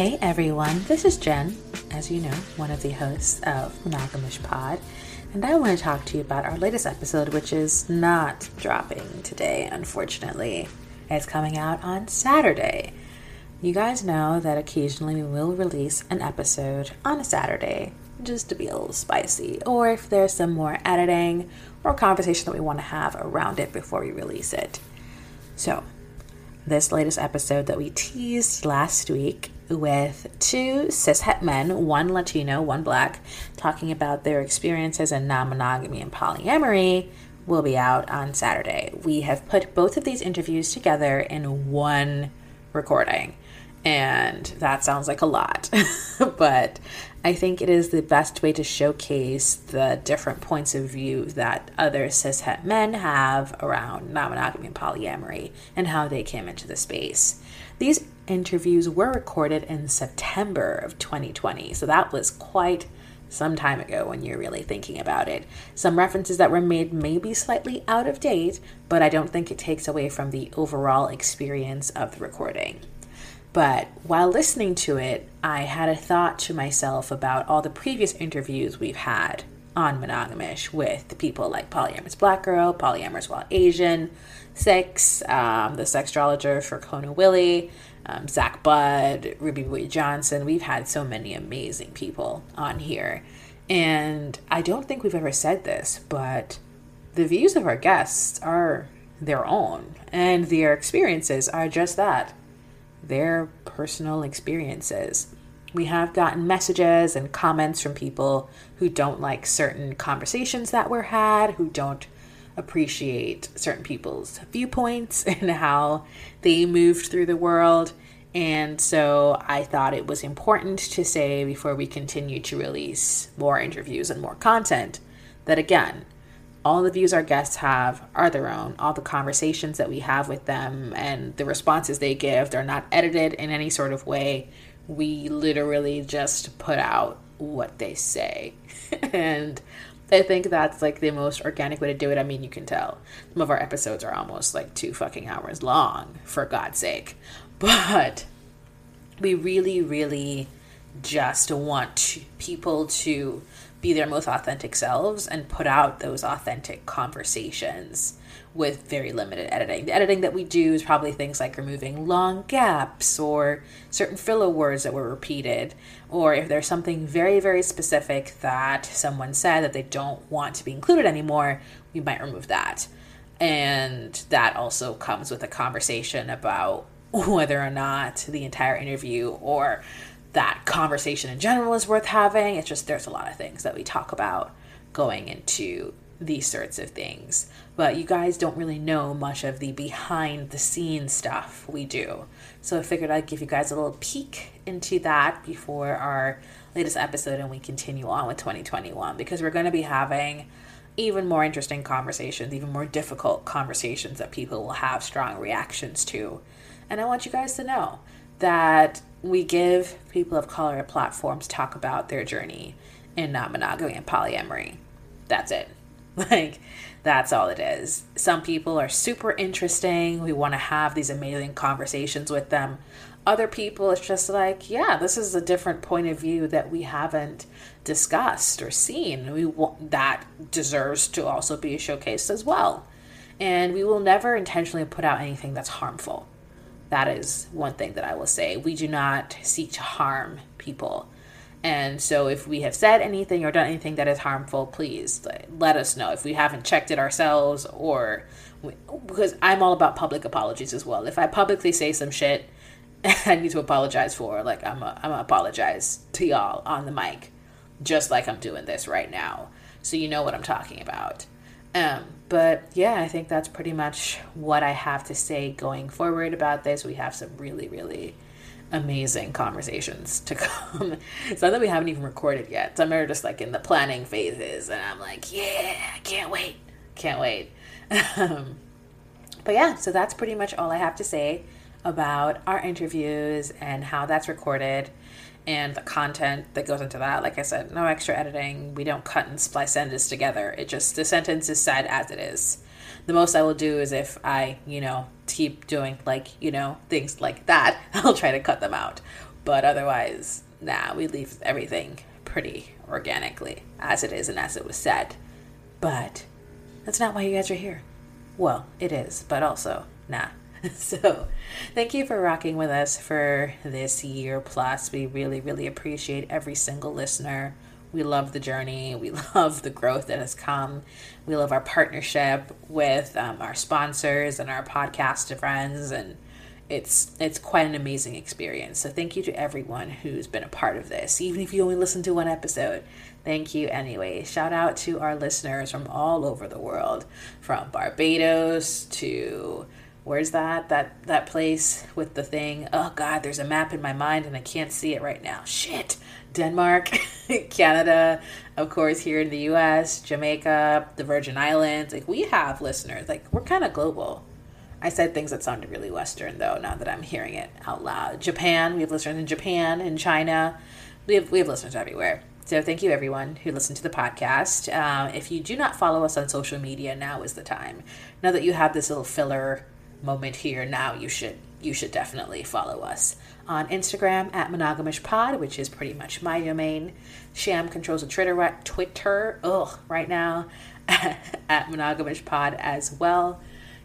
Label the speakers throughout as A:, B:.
A: Hey everyone, this is Jen, as you know, one of the hosts of Monogamish Pod, and I want to talk to you about our latest episode, which is not dropping today, unfortunately. It's coming out on Saturday. You guys know that occasionally we will release an episode on a Saturday just to be a little spicy, or if there's some more editing or conversation that we want to have around it before we release it. So, this latest episode that we teased last week with two cishet men, one Latino, one black, talking about their experiences in non monogamy and polyamory, will be out on Saturday. We have put both of these interviews together in one recording, and that sounds like a lot, but I think it is the best way to showcase the different points of view that other cishet men have around non monogamy and polyamory and how they came into the space. These interviews were recorded in September of 2020, so that was quite some time ago when you're really thinking about it. Some references that were made may be slightly out of date, but I don't think it takes away from the overall experience of the recording. But while listening to it, I had a thought to myself about all the previous interviews we've had on Monogamish with people like Polyamorous Black Girl, Polyamorous While Asian, Six, um, the sexologist for Kona Willie, um, Zach Budd, Ruby Bouie Johnson. We've had so many amazing people on here. And I don't think we've ever said this, but the views of our guests are their own, and their experiences are just that their personal experiences. We have gotten messages and comments from people who don't like certain conversations that were had, who don't appreciate certain people's viewpoints and how they moved through the world. And so I thought it was important to say before we continue to release more interviews and more content that again, all the views our guests have are their own. All the conversations that we have with them and the responses they give, they're not edited in any sort of way. We literally just put out what they say. and I think that's like the most organic way to do it. I mean, you can tell some of our episodes are almost like two fucking hours long, for God's sake. But we really, really just want people to be their most authentic selves and put out those authentic conversations with very limited editing. The editing that we do is probably things like removing long gaps or certain filler words that were repeated, or if there's something very, very specific that someone said that they don't want to be included anymore, we might remove that. And that also comes with a conversation about whether or not the entire interview or that conversation in general is worth having. It's just there's a lot of things that we talk about going into these sorts of things. But you guys don't really know much of the behind the scenes stuff we do. So I figured I'd give you guys a little peek into that before our latest episode and we continue on with 2021 because we're going to be having even more interesting conversations, even more difficult conversations that people will have strong reactions to. And I want you guys to know that we give people of color a platform to talk about their journey in non monogamy and polyamory. That's it. Like, that's all it is. Some people are super interesting. We want to have these amazing conversations with them. Other people, it's just like, yeah, this is a different point of view that we haven't discussed or seen. We want, that deserves to also be showcased as well. And we will never intentionally put out anything that's harmful. That is one thing that I will say. We do not seek to harm people. And so, if we have said anything or done anything that is harmful, please let us know. If we haven't checked it ourselves, or we, because I'm all about public apologies as well. If I publicly say some shit I need to apologize for, like I'm a, I'm gonna apologize to y'all on the mic, just like I'm doing this right now, so you know what I'm talking about. Um, but yeah, I think that's pretty much what I have to say going forward about this. We have some really, really amazing conversations to come. it's not that we haven't even recorded yet. Some are just like in the planning phases, and I'm like, yeah, I can't wait, can't wait. Um, but yeah, so that's pretty much all I have to say about our interviews and how that's recorded and the content that goes into that. Like I said, no extra editing. We don't cut and splice sentences together. It just the sentence is said as it is. The most I will do is if I, you know, keep doing like, you know, things like that, I'll try to cut them out. But otherwise, nah, we leave everything pretty organically as it is and as it was said. But that's not why you guys are here. Well, it is, but also, nah. so, thank you for rocking with us for this year plus. We really, really appreciate every single listener. We love the journey. We love the growth that has come. We love our partnership with um, our sponsors and our podcast friends, and it's it's quite an amazing experience. So thank you to everyone who's been a part of this, even if you only listen to one episode. Thank you anyway. Shout out to our listeners from all over the world, from Barbados to where's that that that place with the thing? Oh god there's a map in my mind and i can't see it right now. Shit. Denmark canada of course here in the us jamaica the virgin islands. Like we have listeners. Like we're kind of global. I said things that sounded really western though now that i'm hearing it out loud. Japan we have listeners in japan in china. We have we have listeners everywhere. So thank you everyone who listened to the podcast. Uh, if you do not follow us on social media, now is the time. Now that you have this little filler moment here now you should you should definitely follow us on Instagram at Monogamish Pod, which is pretty much my domain. Sham controls the Twitter Twitter ugh, right now at Monogamish Pod as well.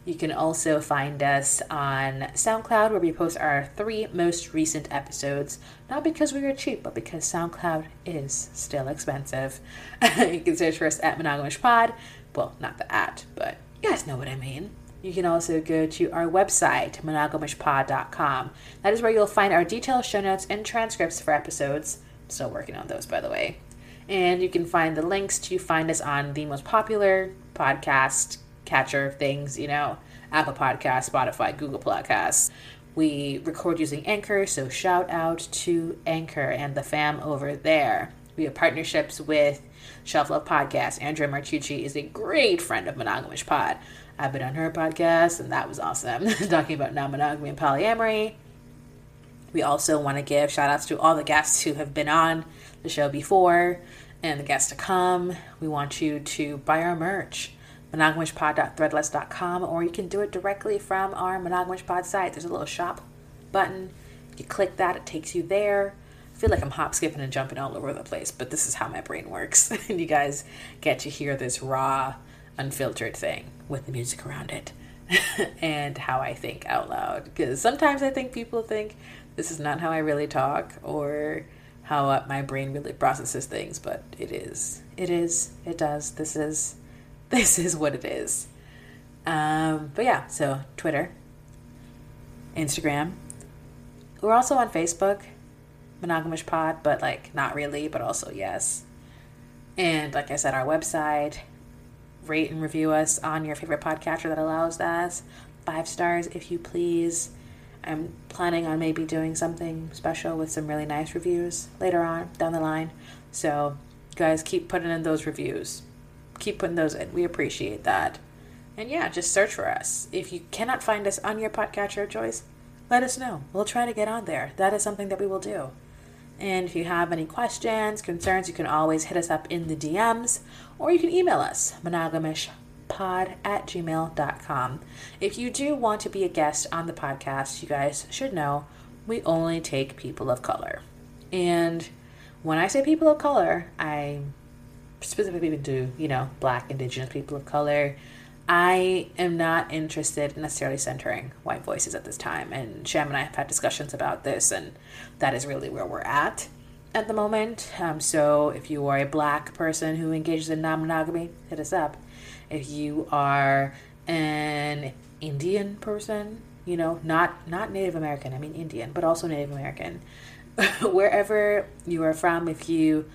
A: You can also find us on SoundCloud, where we post our three most recent episodes. Not because we are cheap, but because SoundCloud is still expensive. you can search for us at Monogamish Pod. Well, not the at, but you guys know what I mean you can also go to our website, monogamishpod.com. That is where you'll find our detailed show notes and transcripts for episodes. I'm still working on those, by the way. And you can find the links to find us on the most popular podcast catcher of things, you know, Apple Podcasts, Spotify, Google Podcasts. We record using Anchor, so shout out to Anchor and the fam over there. We have partnerships with Shelf Love Podcast. Andrea Martucci is a great friend of Monogamish Pod. I've been on her podcast, and that was awesome. Talking about non monogamy and polyamory. We also want to give shout outs to all the guests who have been on the show before and the guests to come. We want you to buy our merch, monogamishpod.threadless.com, or you can do it directly from our Monogamish Pod site. There's a little shop button. You click that, it takes you there. I feel like I'm hop, skipping, and jumping all over the place, but this is how my brain works. and you guys get to hear this raw unfiltered thing with the music around it and how I think out loud. Because sometimes I think people think this is not how I really talk or how my brain really processes things, but it is. It is. It does. This is. This is what it is. Um, but yeah, so Twitter, Instagram. We're also on Facebook, Monogamish Pod, but like not really, but also yes. And like I said, our website, rate and review us on your favorite podcatcher that allows that. Five stars, if you please. I'm planning on maybe doing something special with some really nice reviews later on down the line. So, guys, keep putting in those reviews. Keep putting those in. We appreciate that. And yeah, just search for us. If you cannot find us on your podcatcher of choice, let us know. We'll try to get on there. That is something that we will do. And if you have any questions, concerns, you can always hit us up in the DMs or you can email us, monogamishpod at gmail.com. If you do want to be a guest on the podcast, you guys should know we only take people of color. And when I say people of color, I specifically do, you know, black, indigenous people of color. I am not interested in necessarily centering white voices at this time. And Sham and I have had discussions about this, and that is really where we're at at the moment. Um, so if you are a black person who engages in non monogamy, hit us up. If you are an Indian person, you know, not not Native American, I mean Indian, but also Native American, wherever you are from, if you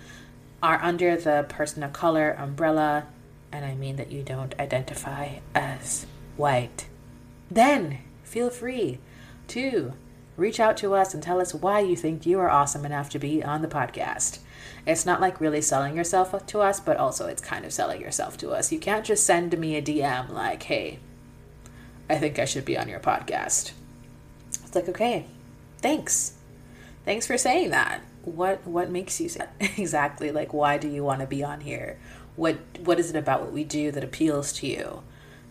A: are under the person of color umbrella, and I mean that you don't identify as white, then feel free to reach out to us and tell us why you think you are awesome enough to be on the podcast. It's not like really selling yourself to us, but also it's kind of selling yourself to us. You can't just send me a DM like, hey, I think I should be on your podcast. It's like, okay, thanks. Thanks for saying that. What what makes you say that? exactly like why do you want to be on here? What what is it about what we do that appeals to you?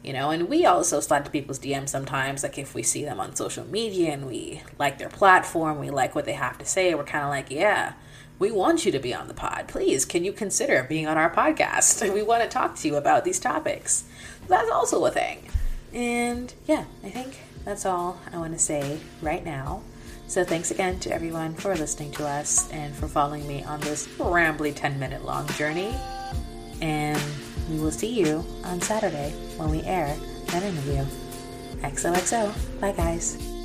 A: You know and we also slide to people's dms sometimes like if we see them on social media and we like their platform we like what they have to say we're kind of like yeah we want you to be on the pod. Please can you consider being on our podcast? We want to talk to you about these topics. That's also a thing. And yeah i think that's all i want to say right now. So thanks again to everyone for listening to us and for following me on this rambly 10 minute long journey and we will see you on Saturday when we air that interview. XOXO. Bye, guys.